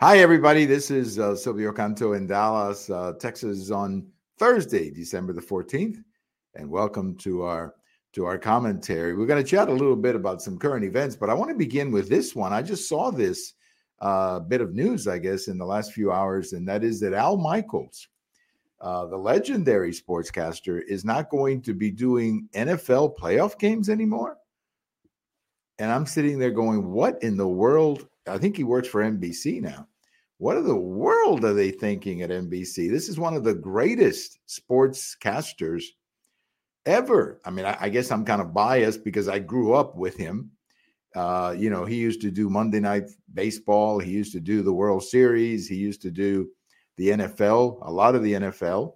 Hi, everybody. This is uh, Silvio Canto in Dallas, uh, Texas, on Thursday, December the fourteenth, and welcome to our to our commentary. We're going to chat a little bit about some current events, but I want to begin with this one. I just saw this uh, bit of news, I guess, in the last few hours, and that is that Al Michaels, uh, the legendary sportscaster, is not going to be doing NFL playoff games anymore. And I'm sitting there going, "What in the world?" I think he works for NBC now. What in the world are they thinking at NBC? This is one of the greatest sportscasters ever. I mean, I, I, guess I'm kind of biased because I grew up with him. Uh, you know, he used to do Monday Night Baseball. He used to do the World Series. He used to do the NFL, a lot of the NFL.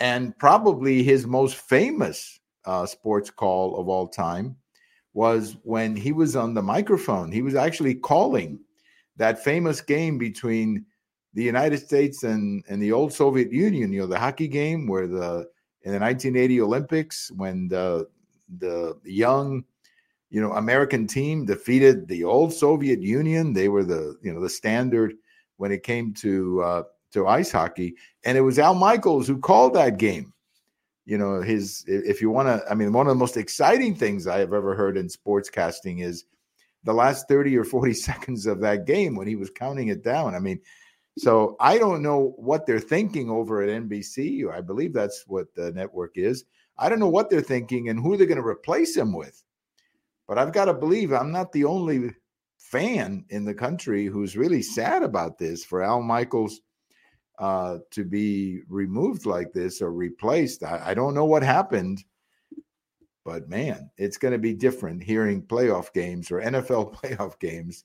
And probably his most famous uh, sports call of all time was when he was on the microphone. He was actually calling that famous game between the United States and, and the old Soviet Union, you know, the hockey game where the in the 1980 Olympics when the the young you know American team defeated the old Soviet Union. They were the you know the standard when it came to uh, to ice hockey, and it was Al Michaels who called that game. You know his if you want to, I mean, one of the most exciting things I have ever heard in sportscasting is the last 30 or 40 seconds of that game when he was counting it down. I mean, so I don't know what they're thinking over at NBC. I believe that's what the network is. I don't know what they're thinking and who they're going to replace him with. But I've got to believe I'm not the only fan in the country who's really sad about this for Al Michaels uh, to be removed like this or replaced. I, I don't know what happened, but man, it's going to be different hearing playoff games or NFL playoff games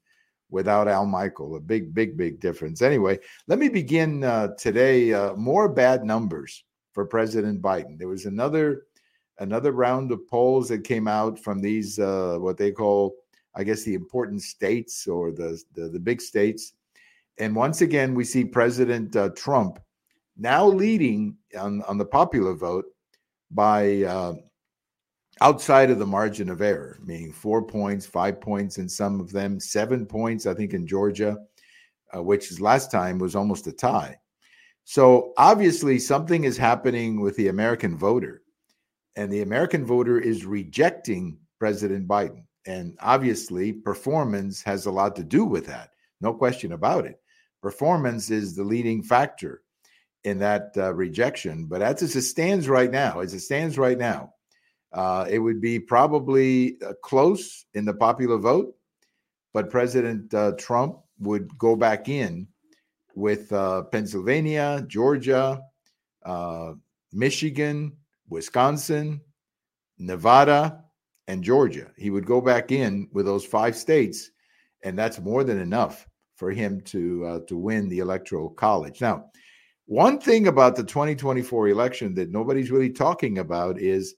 without Al Michael. A big, big, big difference. Anyway, let me begin uh, today. Uh, more bad numbers for President Biden. There was another another round of polls that came out from these uh, what they call, I guess, the important states or the the, the big states. And once again, we see President uh, Trump now leading on, on the popular vote by uh, outside of the margin of error, meaning four points, five points in some of them, seven points, I think, in Georgia, uh, which last time was almost a tie. So obviously, something is happening with the American voter, and the American voter is rejecting President Biden. And obviously, performance has a lot to do with that. No question about it. Performance is the leading factor in that uh, rejection. But as it stands right now, as it stands right now, uh, it would be probably uh, close in the popular vote, but President uh, Trump would go back in with uh, Pennsylvania, Georgia, uh, Michigan, Wisconsin, Nevada, and Georgia. He would go back in with those five states, and that's more than enough for him to uh, to win the electoral college. Now, one thing about the 2024 election that nobody's really talking about is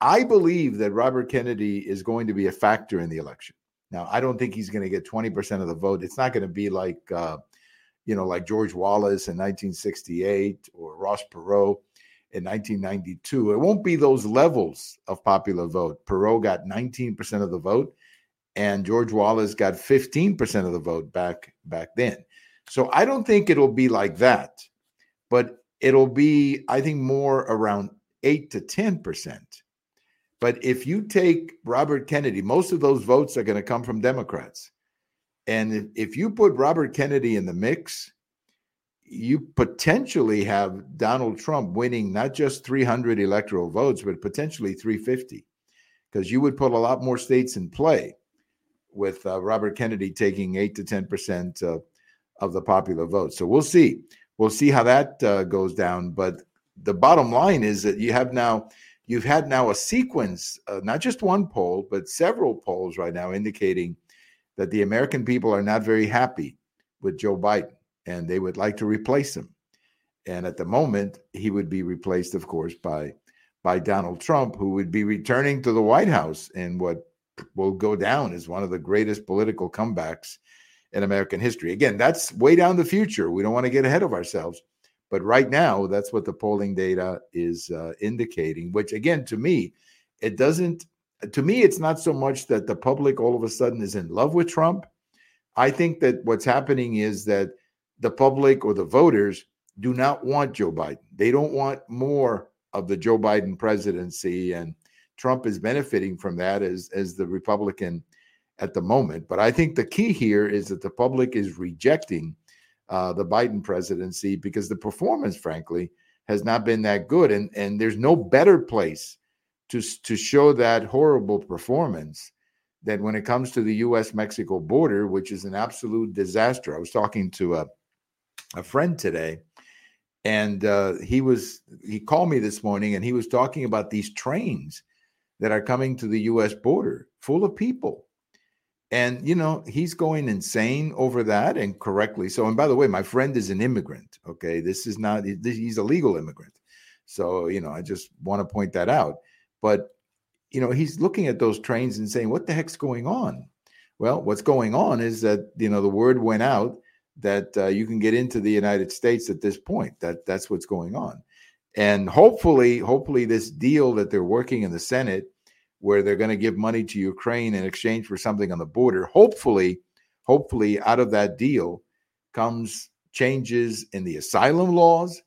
I believe that Robert Kennedy is going to be a factor in the election. Now, I don't think he's going to get 20% of the vote. It's not going to be like, uh, you know, like George Wallace in 1968 or Ross Perot in 1992. It won't be those levels of popular vote. Perot got 19% of the vote, and George Wallace got 15% of the vote back back then. So I don't think it'll be like that, but it'll be, I think, more around eight to 10 percent. But if you take Robert Kennedy, most of those votes are going to come from Democrats. And if you put Robert Kennedy in the mix, you potentially have Donald Trump winning not just 300 electoral votes, but potentially 350, because you would put a lot more states in play with uh, Robert Kennedy taking 8 to 10% uh, of the popular vote. So we'll see. We'll see how that uh, goes down. But the bottom line is that you have now you've had now a sequence, uh, not just one poll, but several polls right now indicating that the American people are not very happy with Joe Biden and they would like to replace him. And at the moment, he would be replaced, of course, by by Donald Trump, who would be returning to the White House in what will go down as one of the greatest political comebacks in American history. Again, that's way down the future. We don't want to get ahead of ourselves. But right now, that's what the polling data is uh, indicating, which again, to me, it doesn't, to me, it's not so much that the public all of a sudden is in love with Trump. I think that what's happening is that the public or the voters do not want Joe Biden. They don't want more of the Joe Biden presidency. And Trump is benefiting from that as, as the Republican at the moment. But I think the key here is that the public is rejecting uh, the Biden presidency because the performance, frankly, has not been that good. And, and there's no better place to, to show that horrible performance than when it comes to the US Mexico border, which is an absolute disaster. I was talking to a, a friend today and uh, he was he called me this morning and he was talking about these trains that are coming to the us border full of people and you know he's going insane over that and correctly so. And by the way my friend is an immigrant okay? This is not he's a legal immigrant. So you know i just want to point that out. But you know he's looking at those trains and saying what the heck's going on? Well what's going on is that you know the word went out that uh, you can get into the United States at this point. That that's what's going on, and hopefully, hopefully, this deal that they're working in the Senate, where they're going to give money to Ukraine in exchange for something on the border, hopefully, hopefully, out of that deal comes changes in the asylum laws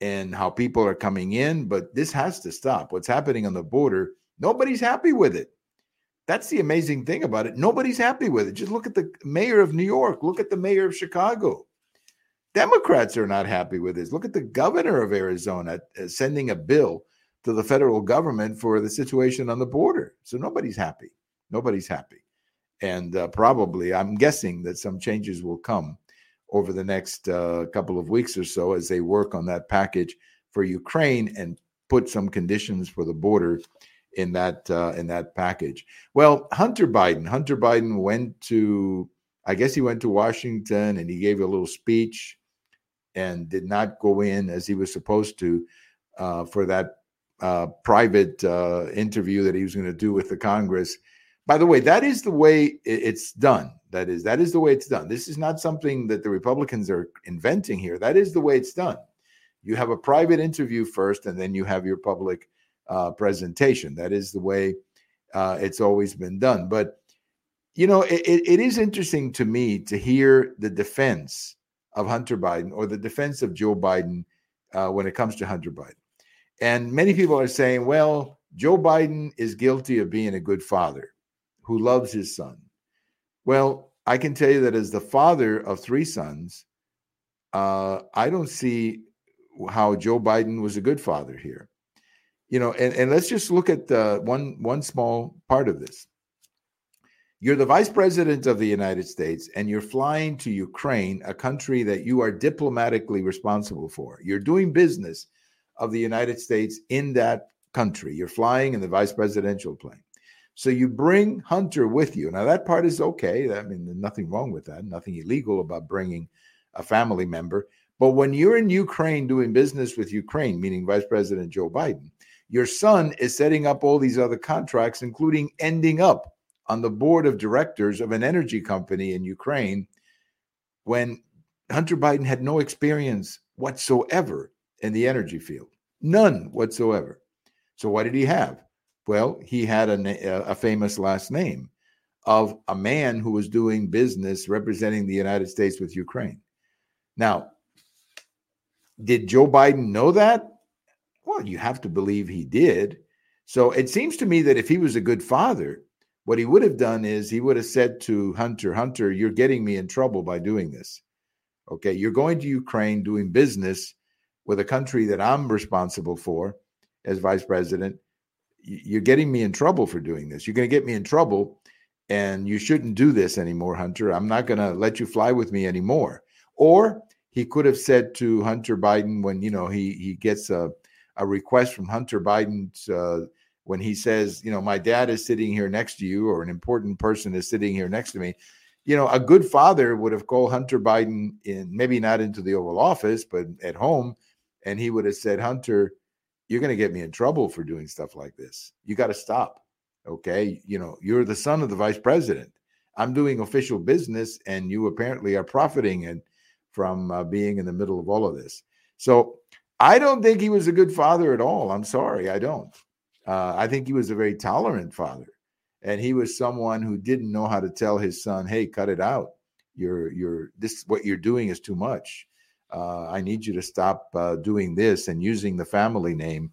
and how people are coming in. But this has to stop. What's happening on the border? Nobody's happy with it. That's the amazing thing about it. Nobody's happy with it. Just look at the mayor of New York. Look at the mayor of Chicago. Democrats are not happy with this. Look at the governor of Arizona uh, sending a bill to the federal government for the situation on the border. So nobody's happy. Nobody's happy. And uh, probably, I'm guessing that some changes will come over the next uh, couple of weeks or so as they work on that package for Ukraine and put some conditions for the border in that uh, in that package. Well, Hunter Biden, Hunter Biden went to, I guess he went to Washington and he gave a little speech, and did not go in as he was supposed to uh, for that uh, private uh, interview that he was going to do with the Congress. By the way, that is the way it's done. That is that is the way it's done. This is not something that the Republicans are inventing here. That is the way it's done. You have a private interview first, and then you have your public uh, presentation. That is the way uh, it's always been done. But you know, it, it is interesting to me to hear the defense of Hunter Biden or the defense of Joe Biden uh, when it comes to Hunter Biden. And many people are saying, well, Joe Biden is guilty of being a good father who loves his son. Well, I can tell you that as the father of three sons, uh, I don't see how Joe Biden was a good father here you know, and, and let's just look at the one one small part of this. You're the vice president of the United States, and you're flying to Ukraine, a country that you are diplomatically responsible for. You're doing business of the United States in that country. You're flying in the vice presidential plane. So you bring Hunter with you. Now, that part is okay. I mean, there's nothing wrong with that, nothing illegal about bringing a family member. But when you're in Ukraine doing business with Ukraine, meaning Vice President Joe Biden, your son is setting up all these other contracts, including ending up on the board of directors of an energy company in Ukraine when Hunter Biden had no experience whatsoever in the energy field. None whatsoever. So, what did he have? Well, he had a, a famous last name of a man who was doing business representing the United States with Ukraine. Now, did Joe Biden know that? Well, you have to believe he did. So it seems to me that if he was a good father, what he would have done is he would have said to Hunter, Hunter, you're getting me in trouble by doing this. Okay, you're going to Ukraine doing business with a country that I'm responsible for as vice president. You're getting me in trouble for doing this. You're going to get me in trouble, and you shouldn't do this anymore, Hunter. I'm not going to let you fly with me anymore. Or he could have said to Hunter Biden when you know he he gets a a request from Hunter Biden uh, when he says, you know, my dad is sitting here next to you, or an important person is sitting here next to me. You know, a good father would have called Hunter Biden in, maybe not into the Oval Office, but at home, and he would have said, Hunter, you're going to get me in trouble for doing stuff like this. You got to stop. Okay. You know, you're the son of the vice president. I'm doing official business, and you apparently are profiting and from uh, being in the middle of all of this. So I don't think he was a good father at all. I'm sorry, I don't. Uh, I think he was a very tolerant father, and he was someone who didn't know how to tell his son, "Hey, cut it out. you're you're this what you're doing is too much. Uh, I need you to stop uh, doing this and using the family name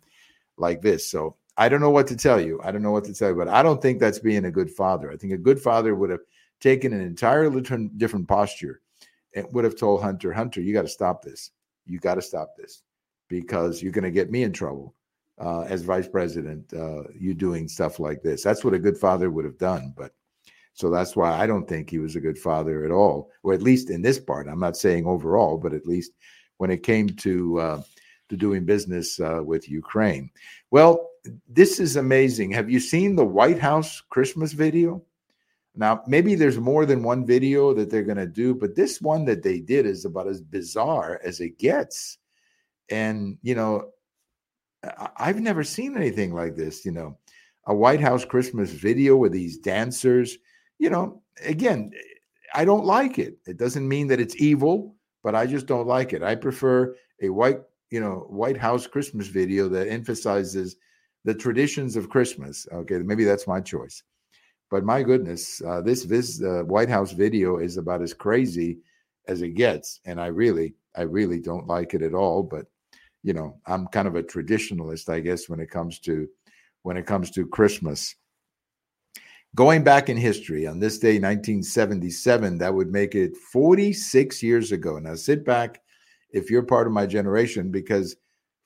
like this. So I don't know what to tell you. I don't know what to tell you, but I don't think that's being a good father. I think a good father would have taken an entirely different posture and would have told Hunter, Hunter, you got to stop this. You got to stop this because you're going to get me in trouble uh, as vice president. Uh, you doing stuff like this. That's what a good father would have done. But so that's why I don't think he was a good father at all, or at least in this part. I'm not saying overall, but at least when it came to uh, to doing business uh, with Ukraine. Well, this is amazing. Have you seen the White House Christmas video? Now, maybe there's more than one video that they're going to do, but this one that they did is about as bizarre as it gets. And, you know, I've never seen anything like this, you know, a White House Christmas video with these dancers. You know, again, I don't like it. It doesn't mean that it's evil, but I just don't like it. I prefer a white, you know, White House Christmas video that emphasizes the traditions of Christmas. Okay, maybe that's my choice. But my goodness, uh, this this uh, White House video is about as crazy as it gets, and I really, I really don't like it at all. But you know, I'm kind of a traditionalist, I guess, when it comes to when it comes to Christmas. Going back in history, on this day, 1977, that would make it 46 years ago. Now, sit back if you're part of my generation, because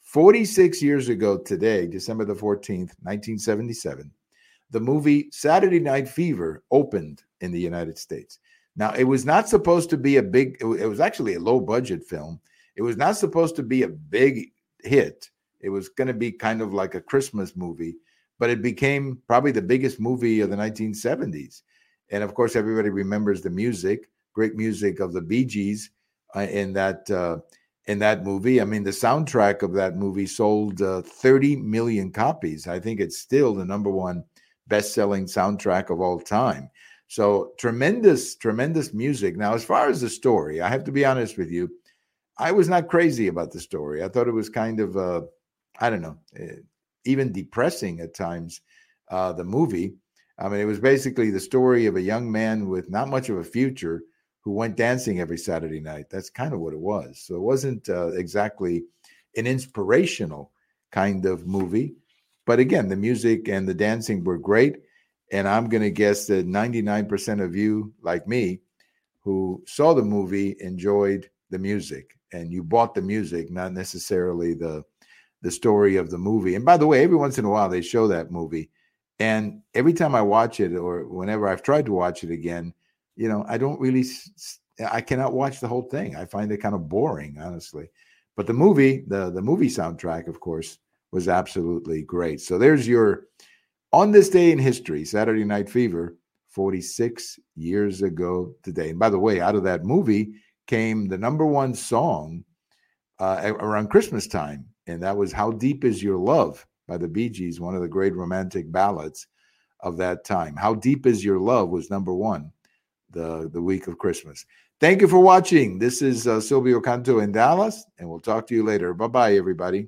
46 years ago today, December the 14th, 1977, the movie Saturday Night Fever opened in the United States. Now, it was not supposed to be a big, it was actually a low budget film. It was not supposed to be a big hit. It was going to be kind of like a Christmas movie, but it became probably the biggest movie of the 1970s. And of course, everybody remembers the music, great music of the Bee Gees uh, in that uh, in that movie. I mean, the soundtrack of that movie sold uh, 30 million copies. I think it's still the number one best-selling soundtrack of all time. So tremendous, tremendous music. Now, as far as the story, I have to be honest with you. I was not crazy about the story. I thought it was kind of, uh, I don't know, uh, even depressing at times. Uh, the movie. I mean, it was basically the story of a young man with not much of a future who went dancing every Saturday night. That's kind of what it was. So it wasn't uh, exactly an inspirational kind of movie. But again, the music and the dancing were great. And I'm going to guess that 99% of you, like me, who saw the movie, enjoyed the music and you bought the music, not necessarily the the story of the movie. And by the way, every once in a while they show that movie. And every time I watch it or whenever I've tried to watch it again, you know, I don't really I cannot watch the whole thing. I find it kind of boring, honestly. But the movie, the the movie soundtrack, of course, was absolutely great. So there's your on this day in history, Saturday Night Fever, 46 years ago today. And by the way, out of that movie came the number one song uh, around Christmas time, and that was "How Deep Is Your Love" by the Bee Gees, one of the great romantic ballads of that time. "How Deep Is Your Love" was number one the the week of Christmas. Thank you for watching. This is uh, Silvio Canto in Dallas, and we'll talk to you later. Bye bye, everybody.